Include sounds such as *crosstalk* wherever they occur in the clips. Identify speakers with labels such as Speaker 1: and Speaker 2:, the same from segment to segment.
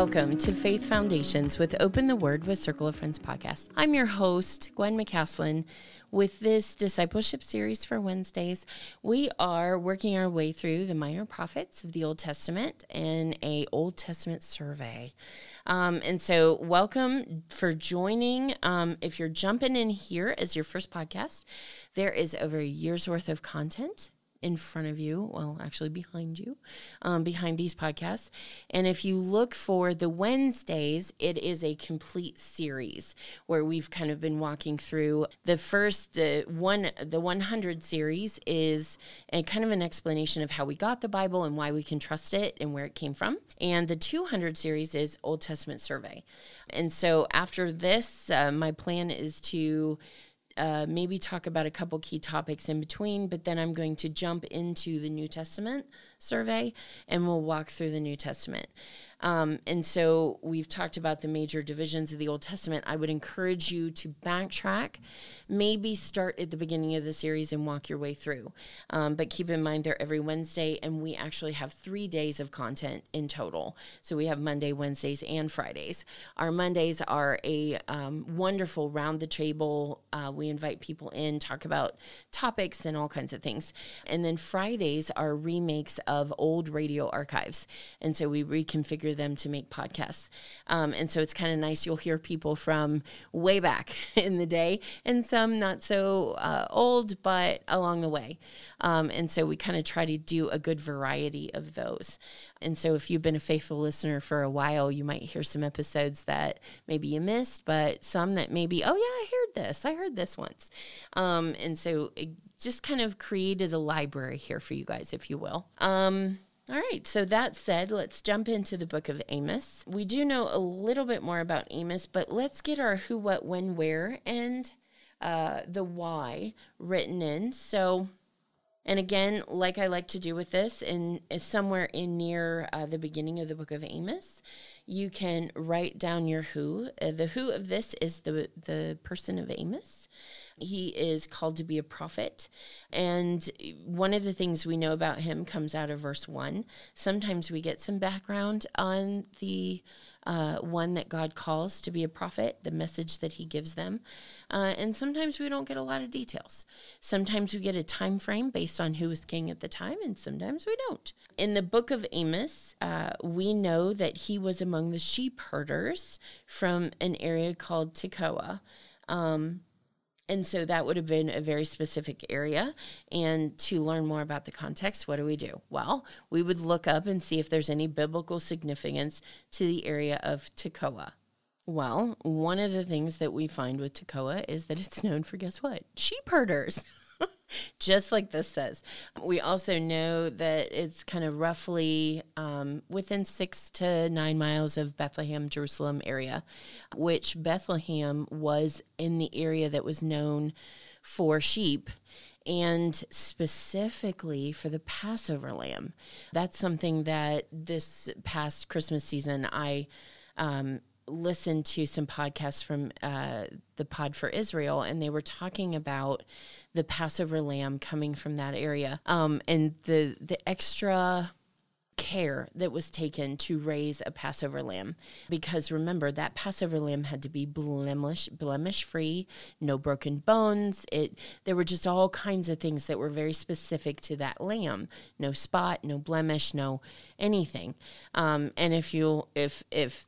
Speaker 1: Welcome to Faith Foundations with Open the Word with Circle of Friends podcast. I'm your host, Gwen McCaslin. With this discipleship series for Wednesdays, we are working our way through the minor prophets of the Old Testament in a Old Testament survey. Um, and so, welcome for joining. Um, if you're jumping in here as your first podcast, there is over a year's worth of content in front of you, well, actually behind you, um, behind these podcasts. And if you look for the Wednesdays, it is a complete series where we've kind of been walking through the first uh, one. The 100 series is a kind of an explanation of how we got the Bible and why we can trust it and where it came from. And the 200 series is Old Testament survey. And so after this, uh, my plan is to uh, maybe talk about a couple key topics in between, but then I'm going to jump into the New Testament survey and we'll walk through the New Testament. Um, and so we've talked about the major divisions of the Old Testament. I would encourage you to backtrack, maybe start at the beginning of the series and walk your way through. Um, but keep in mind they're every Wednesday, and we actually have three days of content in total. So we have Monday, Wednesdays, and Fridays. Our Mondays are a um, wonderful round the table. Uh, we invite people in, talk about topics and all kinds of things. And then Fridays are remakes of old radio archives. And so we reconfigure them to make podcasts. Um, and so it's kind of nice. You'll hear people from way back *laughs* in the day and some not so uh, old, but along the way. Um, and so we kind of try to do a good variety of those. And so if you've been a faithful listener for a while, you might hear some episodes that maybe you missed, but some that maybe, oh, yeah, I heard this. I heard this once. Um, and so it just kind of created a library here for you guys, if you will. Um, all right, so that said, let's jump into the book of Amos. We do know a little bit more about Amos, but let's get our who, what, when, where, and uh, the why written in. So, and again, like I like to do with this, in somewhere in near uh, the beginning of the book of Amos, you can write down your who. Uh, the who of this is the the person of Amos. He is called to be a prophet. And one of the things we know about him comes out of verse one. Sometimes we get some background on the uh, one that God calls to be a prophet, the message that he gives them. Uh, and sometimes we don't get a lot of details. Sometimes we get a time frame based on who was king at the time, and sometimes we don't. In the book of Amos, uh, we know that he was among the sheep herders from an area called Tekoa. Um, and so that would have been a very specific area. And to learn more about the context, what do we do? Well, we would look up and see if there's any biblical significance to the area of Tekoa. Well, one of the things that we find with Tekoa is that it's known for guess what? Sheep herders. *laughs* just like this says. We also know that it's kind of roughly um, within six to nine miles of Bethlehem, Jerusalem area, which Bethlehem was in the area that was known for sheep and specifically for the Passover lamb. That's something that this past Christmas season I um, listened to some podcasts from uh, the Pod for Israel, and they were talking about the Passover lamb coming from that area, um, and the the extra care that was taken to raise a Passover lamb. Because remember, that Passover lamb had to be blemish blemish free, no broken bones. It there were just all kinds of things that were very specific to that lamb. No spot, no blemish, no anything. Um, and if you if if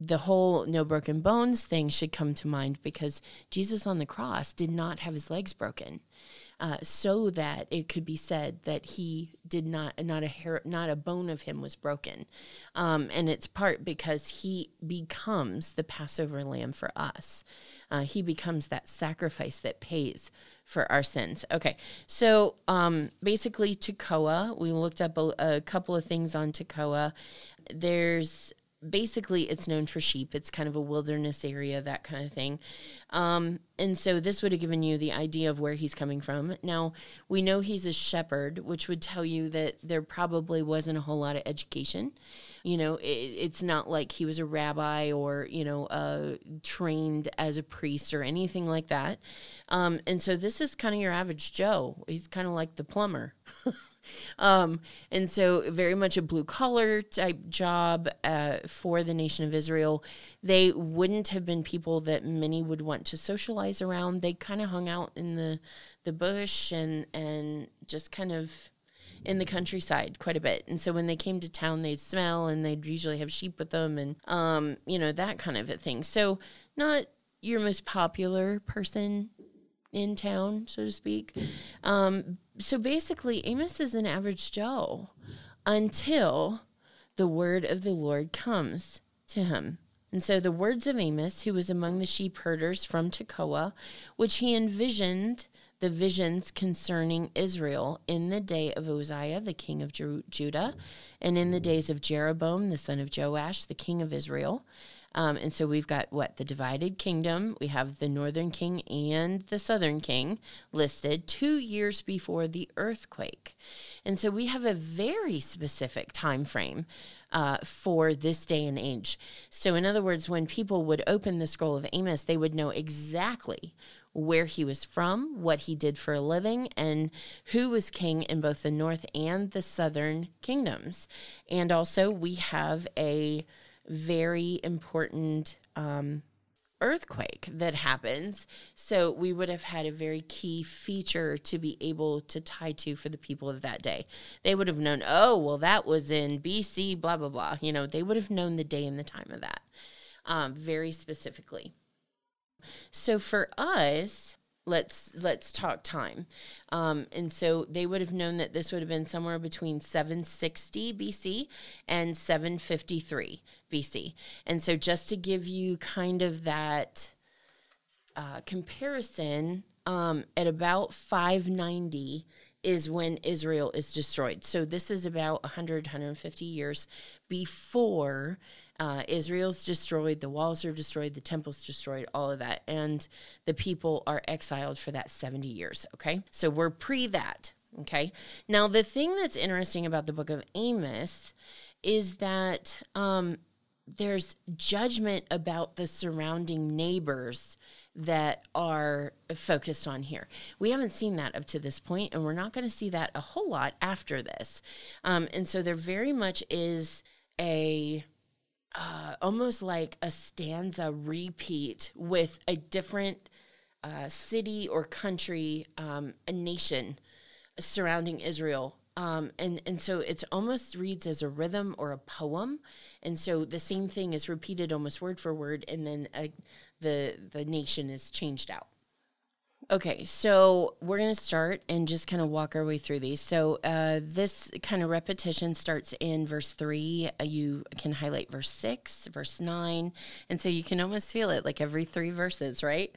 Speaker 1: the whole no broken bones thing should come to mind because Jesus on the cross did not have his legs broken. Uh, so that it could be said that he did not not a hair not a bone of him was broken. Um, and it's part because he becomes the passover lamb for us. Uh, he becomes that sacrifice that pays for our sins. Okay so um, basically tekoa we looked up a, a couple of things on tekoa. There's basically it's known for sheep. It's kind of a wilderness area, that kind of thing. Um, and so this would have given you the idea of where he's coming from. Now, we know he's a shepherd, which would tell you that there probably wasn't a whole lot of education. You know, it, it's not like he was a rabbi or, you know, uh, trained as a priest or anything like that. Um, and so this is kind of your average Joe. He's kind of like the plumber. *laughs* um, and so very much a blue collar type job uh, for the nation of Israel. They wouldn't have been people that many would want to socialize around. They kind of hung out in the the bush and and just kind of in the countryside quite a bit. And so when they came to town, they'd smell and they'd usually have sheep with them and, um, you know, that kind of a thing. So not your most popular person in town, so to speak. Um, so basically, Amos is an average Joe until the word of the Lord comes to him. And so the words of Amos, who was among the sheep herders from Tekoa, which he envisioned the visions concerning Israel in the day of Uzziah, the king of Judah, and in the days of Jeroboam, the son of Joash, the king of Israel. Um, and so we've got what? The divided kingdom. We have the northern king and the southern king listed two years before the earthquake. And so we have a very specific time frame uh, for this day and age. So, in other words, when people would open the scroll of Amos, they would know exactly where he was from, what he did for a living, and who was king in both the north and the southern kingdoms. And also, we have a very important um, earthquake that happens. So we would have had a very key feature to be able to tie to for the people of that day. They would have known, oh, well, that was in BC, blah, blah, blah. You know, they would have known the day and the time of that um, very specifically. So for us, let's let's talk time. Um, and so they would have known that this would have been somewhere between 760 bc and 753 bc and so just to give you kind of that uh, comparison um, at about 590 is when israel is destroyed. So this is about 100 150 years before uh, Israel's destroyed, the walls are destroyed, the temple's destroyed, all of that. And the people are exiled for that 70 years. Okay. So we're pre that. Okay. Now, the thing that's interesting about the book of Amos is that um, there's judgment about the surrounding neighbors that are focused on here. We haven't seen that up to this point, and we're not going to see that a whole lot after this. Um, and so there very much is a uh, almost like a stanza repeat with a different uh, city or country, um, a nation surrounding Israel. Um, and, and so it's almost reads as a rhythm or a poem. And so the same thing is repeated almost word for word, and then uh, the, the nation is changed out. Okay, so we're going to start and just kind of walk our way through these. So, uh, this kind of repetition starts in verse 3. Uh, you can highlight verse 6, verse 9. And so you can almost feel it like every three verses, right?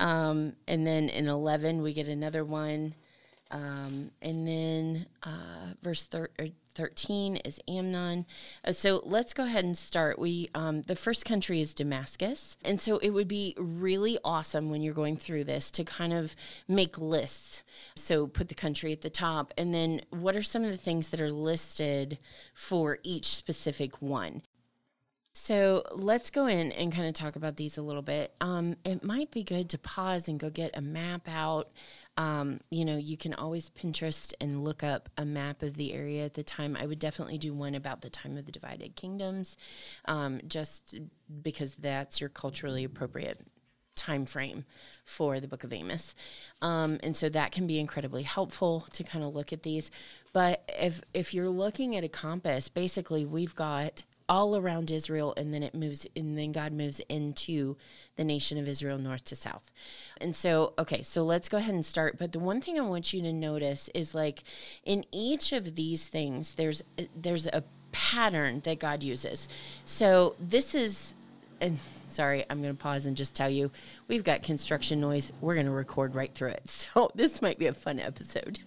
Speaker 1: Um, and then in 11, we get another one. Um, and then uh, verse thir- 13 is Ammon. Uh, so let's go ahead and start. We um, the first country is Damascus, and so it would be really awesome when you're going through this to kind of make lists. So put the country at the top, and then what are some of the things that are listed for each specific one. So let's go in and kind of talk about these a little bit. Um, it might be good to pause and go get a map out um, you know, you can always Pinterest and look up a map of the area at the time. I would definitely do one about the time of the divided kingdoms, um, just because that's your culturally appropriate time frame for the book of Amos. Um, and so that can be incredibly helpful to kind of look at these. But if if you're looking at a compass, basically we've got all around Israel, and then it moves, and then God moves into the nation of Israel, north to south. And so, okay, so let's go ahead and start. But the one thing I want you to notice is like in each of these things, there's there's a pattern that God uses. So this is and sorry, I'm going to pause and just tell you we've got construction noise. We're going to record right through it. *laughs* So this might be a fun episode.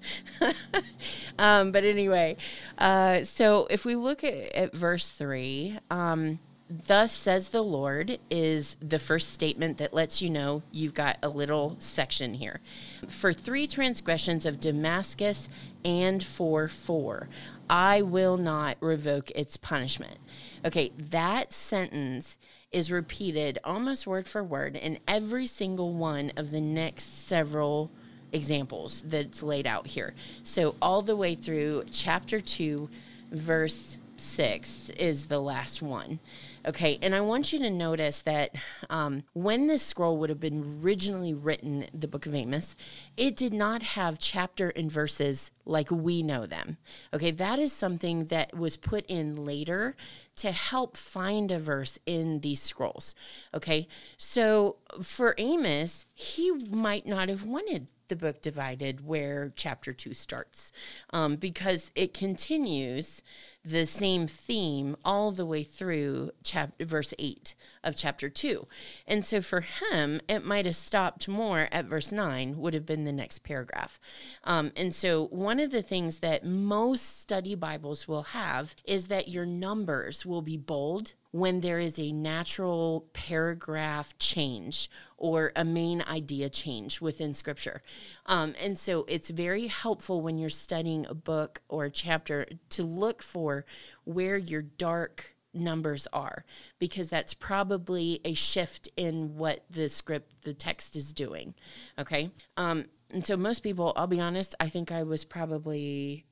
Speaker 1: *laughs* um, but anyway, uh, so if we look at, at verse 3, um, Thus says the Lord is the first statement that lets you know you've got a little section here. For three transgressions of Damascus and for four, I will not revoke its punishment. Okay, that sentence is repeated almost word for word in every single one of the next several examples that's laid out here. So, all the way through chapter 2, verse 6 is the last one. Okay, and I want you to notice that um, when this scroll would have been originally written, the book of Amos, it did not have chapter and verses like we know them. Okay, that is something that was put in later to help find a verse in these scrolls. Okay, so for Amos, he might not have wanted the book divided where chapter two starts um, because it continues the same theme all the way through chapter verse 8 of chapter 2 and so for him it might have stopped more at verse 9 would have been the next paragraph. Um, and so one of the things that most study bibles will have is that your numbers will be bold when there is a natural paragraph change or a main idea change within scripture. Um, and so it's very helpful when you're studying a book or a chapter to look for where your dark numbers are because that's probably a shift in what the script the text is doing okay um and so most people i'll be honest i think i was probably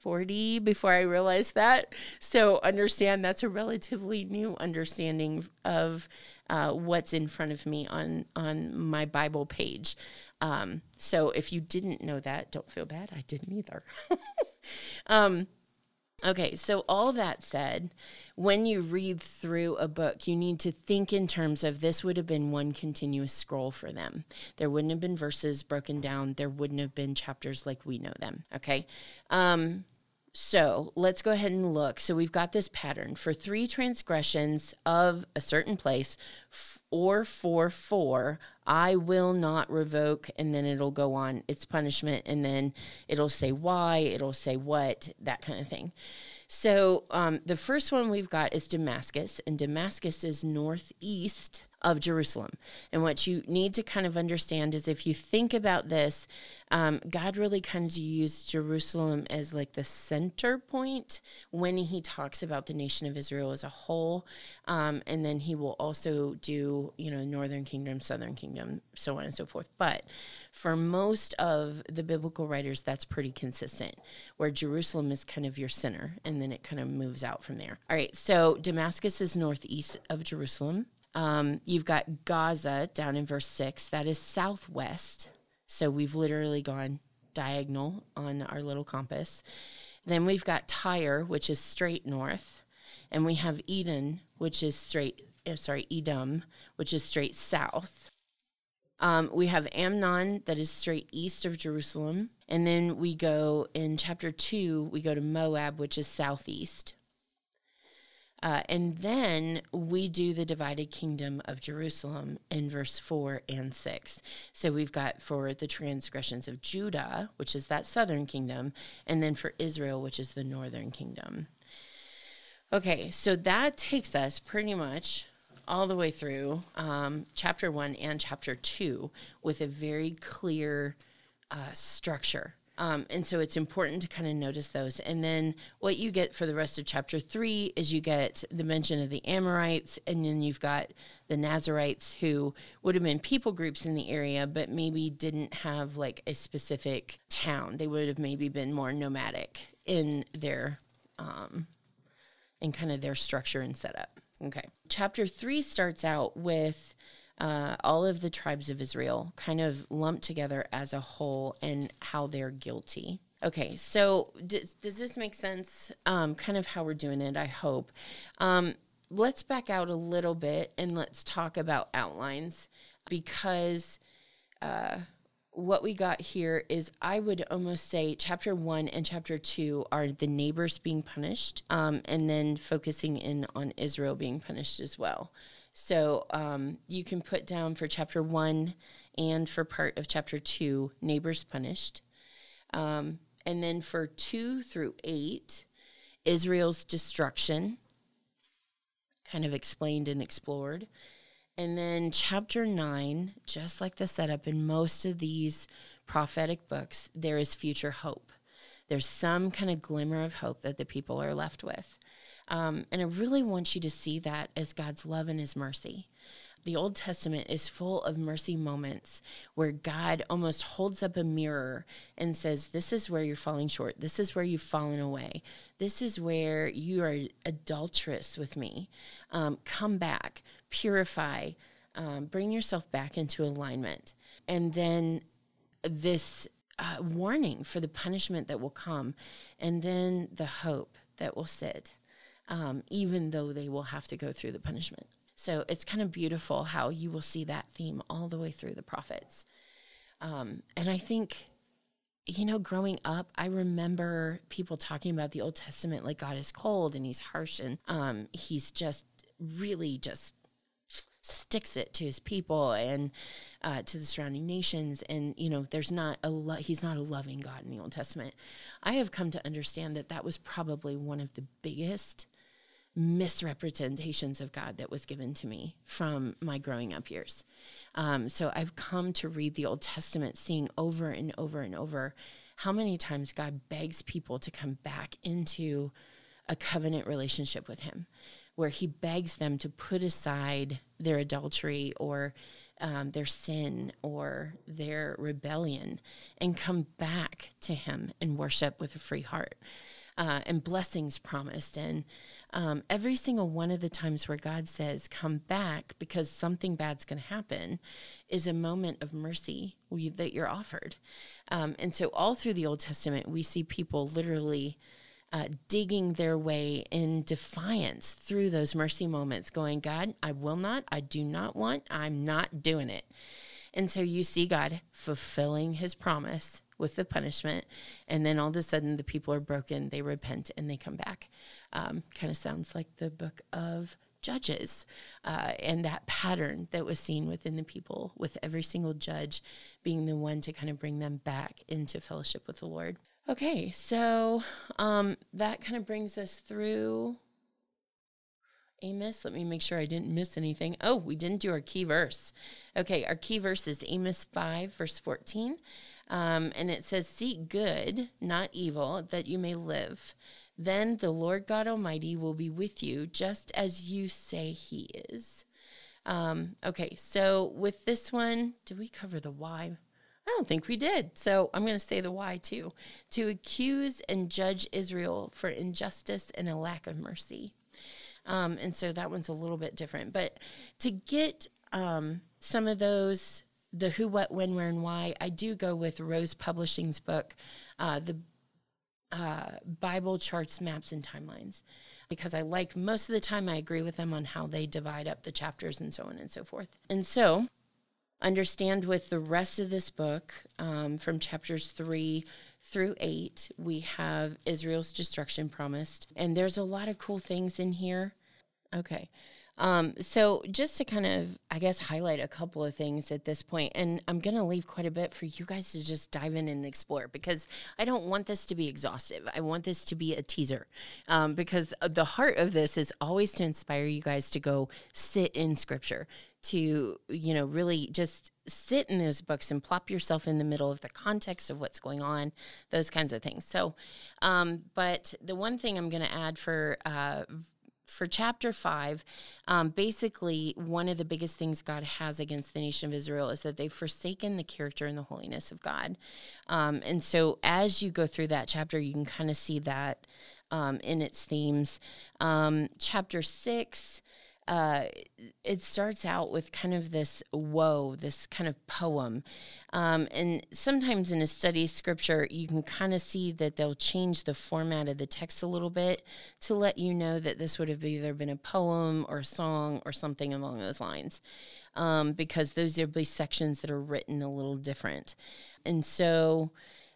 Speaker 1: 40 before I realized that. So understand that's a relatively new understanding of uh, what's in front of me on on my Bible page. Um, so if you didn't know that, don't feel bad. I didn't either. *laughs* um, Okay, so all that said, when you read through a book, you need to think in terms of this would have been one continuous scroll for them. There wouldn't have been verses broken down, there wouldn't have been chapters like we know them. Okay. Um, so let's go ahead and look. So we've got this pattern for three transgressions of a certain place, or for four, I will not revoke, and then it'll go on its punishment, and then it'll say why, it'll say what, that kind of thing. So um, the first one we've got is Damascus, and Damascus is northeast of Jerusalem. And what you need to kind of understand is if you think about this, um, God really kind of used Jerusalem as like the center point when he talks about the nation of Israel as a whole. Um, and then he will also do, you know, northern kingdom, southern kingdom, so on and so forth. But for most of the biblical writers, that's pretty consistent, where Jerusalem is kind of your center and then it kind of moves out from there. All right, so Damascus is northeast of Jerusalem. Um, you've got Gaza down in verse 6, that is southwest. So we've literally gone diagonal on our little compass. Then we've got Tyre, which is straight north. And we have Eden, which is straight, uh, sorry, Edom, which is straight south. Um, we have Ammon, that is straight east of Jerusalem. And then we go in chapter 2, we go to Moab, which is southeast. Uh, and then we do the divided kingdom of Jerusalem in verse 4 and 6. So we've got for the transgressions of Judah, which is that southern kingdom, and then for Israel, which is the northern kingdom. Okay, so that takes us pretty much all the way through um, chapter 1 and chapter 2 with a very clear uh, structure um, and so it's important to kind of notice those. And then what you get for the rest of chapter three is you get the mention of the Amorites, and then you've got the Nazarites who would have been people groups in the area, but maybe didn't have like a specific town. They would have maybe been more nomadic in their, um, in kind of their structure and setup. Okay. Chapter three starts out with uh, all of the tribes of Israel kind of lumped together as a whole and how they're guilty. Okay, so does, does this make sense? Um, kind of how we're doing it, I hope. Um, let's back out a little bit and let's talk about outlines because uh, what we got here is I would almost say chapter one and chapter two are the neighbors being punished, um, and then focusing in on Israel being punished as well. So um, you can put down for chapter one and for part of chapter two, neighbors punished. Um, and then for two through eight, Israel's destruction, kind of explained and explored. And then chapter nine, just like the setup in most of these prophetic books, there is future hope. There's some kind of glimmer of hope that the people are left with. Um, and I really want you to see that as God's love and His mercy. The Old Testament is full of mercy moments where God almost holds up a mirror and says, This is where you're falling short. This is where you've fallen away. This is where you are adulterous with me. Um, come back, purify, um, bring yourself back into alignment. And then this uh, warning for the punishment that will come, and then the hope that will sit, um, even though they will have to go through the punishment. So it's kind of beautiful how you will see that theme all the way through the prophets. Um, and I think, you know, growing up, I remember people talking about the Old Testament like God is cold and he's harsh and um, he's just really just sticks it to his people and uh, to the surrounding nations. And, you know, there's not a, lo- he's not a loving God in the Old Testament. I have come to understand that that was probably one of the biggest misrepresentations of God that was given to me from my growing up years. Um, so I've come to read the Old Testament, seeing over and over and over how many times God begs people to come back into a covenant relationship with Him, where He begs them to put aside their adultery or um, their sin or their rebellion and come back to Him and worship with a free heart. Uh, and blessings promised. And um, every single one of the times where God says, come back because something bad's going to happen, is a moment of mercy we, that you're offered. Um, and so, all through the Old Testament, we see people literally uh, digging their way in defiance through those mercy moments, going, God, I will not, I do not want, I'm not doing it. And so you see God fulfilling his promise with the punishment. And then all of a sudden, the people are broken, they repent, and they come back. Um, kind of sounds like the book of Judges uh, and that pattern that was seen within the people, with every single judge being the one to kind of bring them back into fellowship with the Lord. Okay, so um, that kind of brings us through Amos. Let me make sure I didn't miss anything. Oh, we didn't do our key verse. Okay, our key verse is Amos 5, verse 14. Um, and it says, Seek good, not evil, that you may live. Then the Lord God Almighty will be with you, just as you say he is. Um, okay, so with this one, did we cover the why? I don't think we did. So I'm going to say the why too. To accuse and judge Israel for injustice and a lack of mercy. Um, and so that one's a little bit different. But to get um, some of those, the who, what, when, where, and why, I do go with Rose Publishing's book, uh, The uh, Bible Charts, Maps, and Timelines. Because I like most of the time, I agree with them on how they divide up the chapters and so on and so forth. And so understand with the rest of this book, um, from chapters three through eight, we have Israel's destruction promised. And there's a lot of cool things in here. Okay. Um, so just to kind of, I guess, highlight a couple of things at this point, and I'm going to leave quite a bit for you guys to just dive in and explore because I don't want this to be exhaustive. I want this to be a teaser um, because the heart of this is always to inspire you guys to go sit in scripture, to, you know, really just sit in those books and plop yourself in the middle of the context of what's going on, those kinds of things. So, um, but the one thing I'm going to add for, uh, for chapter five, um, basically, one of the biggest things God has against the nation of Israel is that they've forsaken the character and the holiness of God. Um, and so, as you go through that chapter, you can kind of see that um, in its themes. Um, chapter six, uh, it starts out with kind of this woe, this kind of poem. Um, and sometimes in a study scripture, you can kind of see that they'll change the format of the text a little bit to let you know that this would have either been a poem or a song or something along those lines. Um, because those are be sections that are written a little different. And so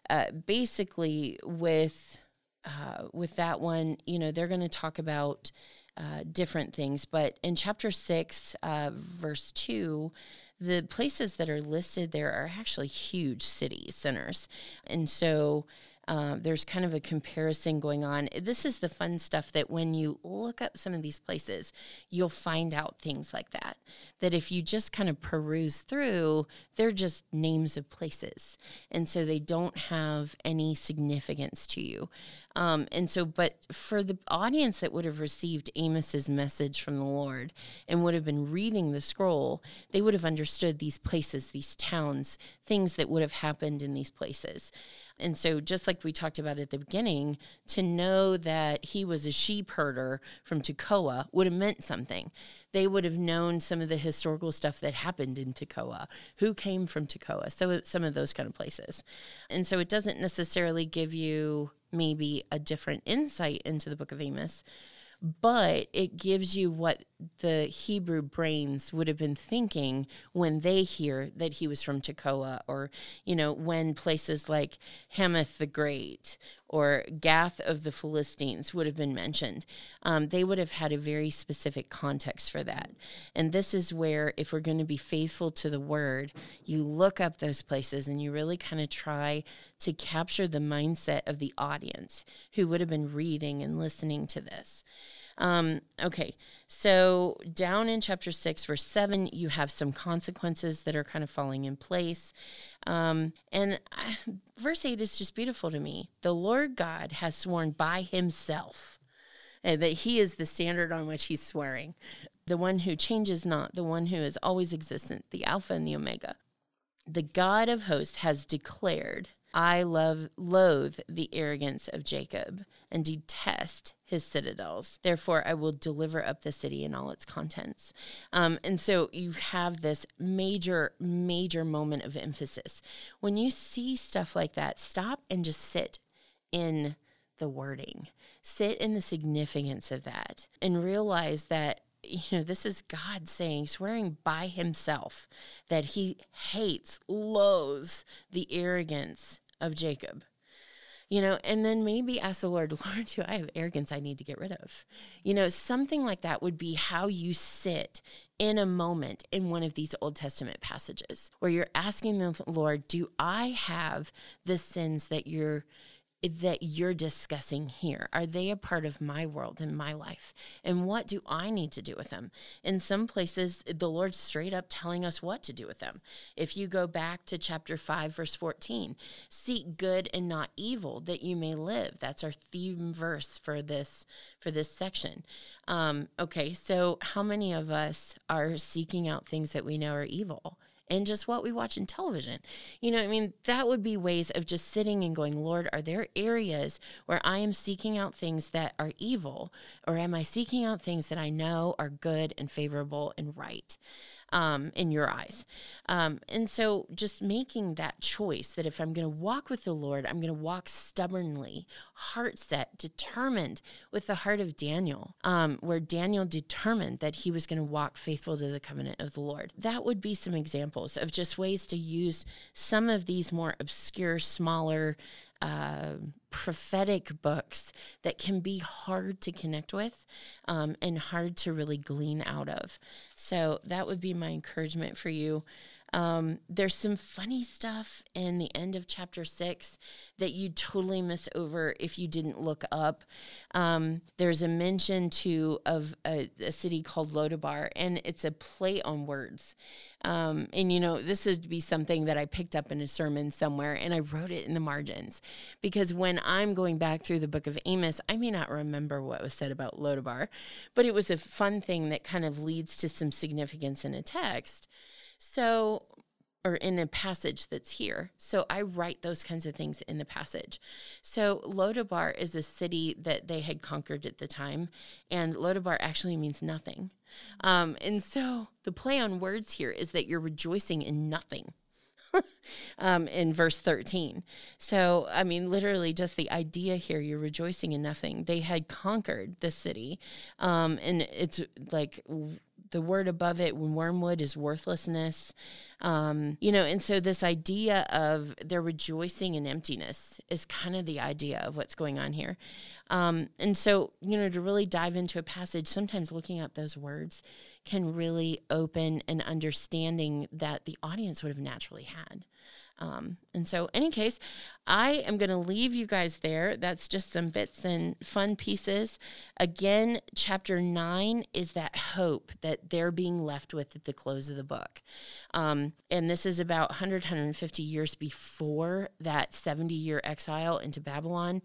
Speaker 1: uh, basically, with uh, with that one, you know, they're going to talk about uh, different things. But in chapter 6, uh, verse 2, the places that are listed there are actually huge city centers. And so Uh, there's kind of a comparison going on. This is the fun stuff that when you look up some of these places, you'll find out things like that. That if you just kind of peruse through, they're just names of places. And so they don't have any significance to you. Um, and so, but for the audience that would have received Amos's message from the Lord and would have been reading the scroll, they would have understood these places, these towns, things that would have happened in these places. And so, just like we talked about at the beginning, to know that he was a sheep herder from Tekoa would have meant something. They would have known some of the historical stuff that happened in Tekoa, who came from Tekoa, so some of those kind of places. And so, it doesn't necessarily give you maybe a different insight into the book of Amos, but it gives you what the Hebrew brains would have been thinking when they hear that he was from Tekoa, or, you know, when places like Hamath the Great or Gath of the Philistines would have been mentioned. Um, they would have had a very specific context for that. And this is where, if we're going to be faithful to the word, you look up those places and you really kind of try to capture the mindset of the audience who would have been reading and listening to this. Um, okay, so down in chapter 6, verse 7, you have some consequences that are kind of falling in place. Um, and I, verse 8 is just beautiful to me. The Lord God has sworn by himself and that he is the standard on which he's swearing, the one who changes not, the one who is always existent, the Alpha and the Omega. The God of hosts has declared I love loathe the arrogance of Jacob and detest his citadels. Therefore, I will deliver up the city and all its contents. Um, and so you have this major, major moment of emphasis. When you see stuff like that, stop and just sit in the wording, sit in the significance of that, and realize that you know, this is God saying, swearing by himself that he hates, loathes the arrogance of Jacob. You know, and then maybe ask the Lord, *laughs* Lord, do I have arrogance I need to get rid of? You know, something like that would be how you sit in a moment in one of these Old Testament passages where you're asking the Lord, do I have the sins that you're that you're discussing here? Are they a part of my world and my life? And what do I need to do with them? In some places, the Lord's straight up telling us what to do with them. If you go back to chapter 5, verse 14, seek good and not evil that you may live. That's our theme verse for this for this section. Um, okay, so how many of us are seeking out things that we know are evil? And just what we watch in television. You know, I mean, that would be ways of just sitting and going, Lord, are there areas where I am seeking out things that are evil, or am I seeking out things that I know are good and favorable and right? Um, in your eyes. Um, and so just making that choice that if I'm going to walk with the Lord, I'm going to walk stubbornly, heart set, determined with the heart of Daniel, um, where Daniel determined that he was going to walk faithful to the covenant of the Lord. That would be some examples of just ways to use some of these more obscure, smaller, uh, prophetic books that can be hard to connect with um, and hard to really glean out of. So that would be my encouragement for you. Um, there's some funny stuff in the end of chapter six that you'd totally miss over if you didn't look up. Um, there's a mention to of a, a, city called Lodabar, and it's a play on words. Um, and you know, this would be something that I picked up in a sermon somewhere, and I wrote it in the margins because when I'm going back through the book of Amos, I may not remember what was said about Lodabar, but it was a fun thing that kind of leads to some significance in a text. So, or in a passage that's here. So I write those kinds of things in the passage. So Lodabar is a city that they had conquered at the time, and Lodabar actually means nothing. Um, and so the play on words here is that you're rejoicing in nothing. *laughs* um, in verse 13. So, I mean, literally, just the idea here you're rejoicing in nothing. They had conquered the city, um, and it's like the word above it wormwood is worthlessness. Um, you know and so this idea of they're rejoicing in emptiness is kind of the idea of what's going on here. Um, and so you know to really dive into a passage sometimes looking at those words can really open an understanding that the audience would have naturally had Um, and so, any case, I am going to leave you guys there. That's just some bits and fun pieces. Again, chapter nine is that hope that they're being left with at the close of the book. Um, and this is about 100, 150 years before that 70 year exile into Babylon.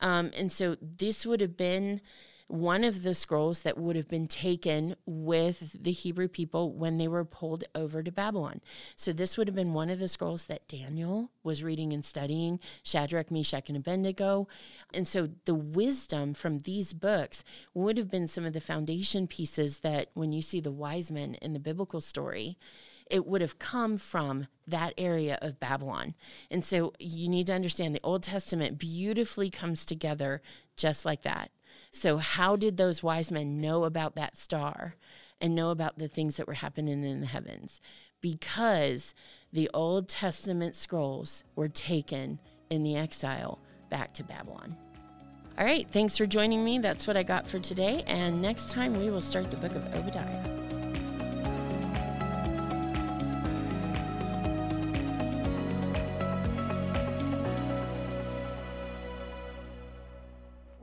Speaker 1: Um, and so, this would have been one of the scrolls that would have been taken with the Hebrew people when they were pulled over to Babylon. So this would have been one of the scrolls that Daniel was reading and studying, Shadrach, Meshach, and Abednego. And so the wisdom from these books would have been some of the foundation pieces that when you see the wise men in the biblical story, it would have come from that area of Babylon. And so you need to understand the Old Testament beautifully comes together just like that. So, how did those wise men know about that star and know about the things that were happening in the heavens? Because the Old Testament scrolls were taken in the exile back to Babylon. All right, thanks for joining me. That's what I got for today. And next time we will start the book of Obadiah.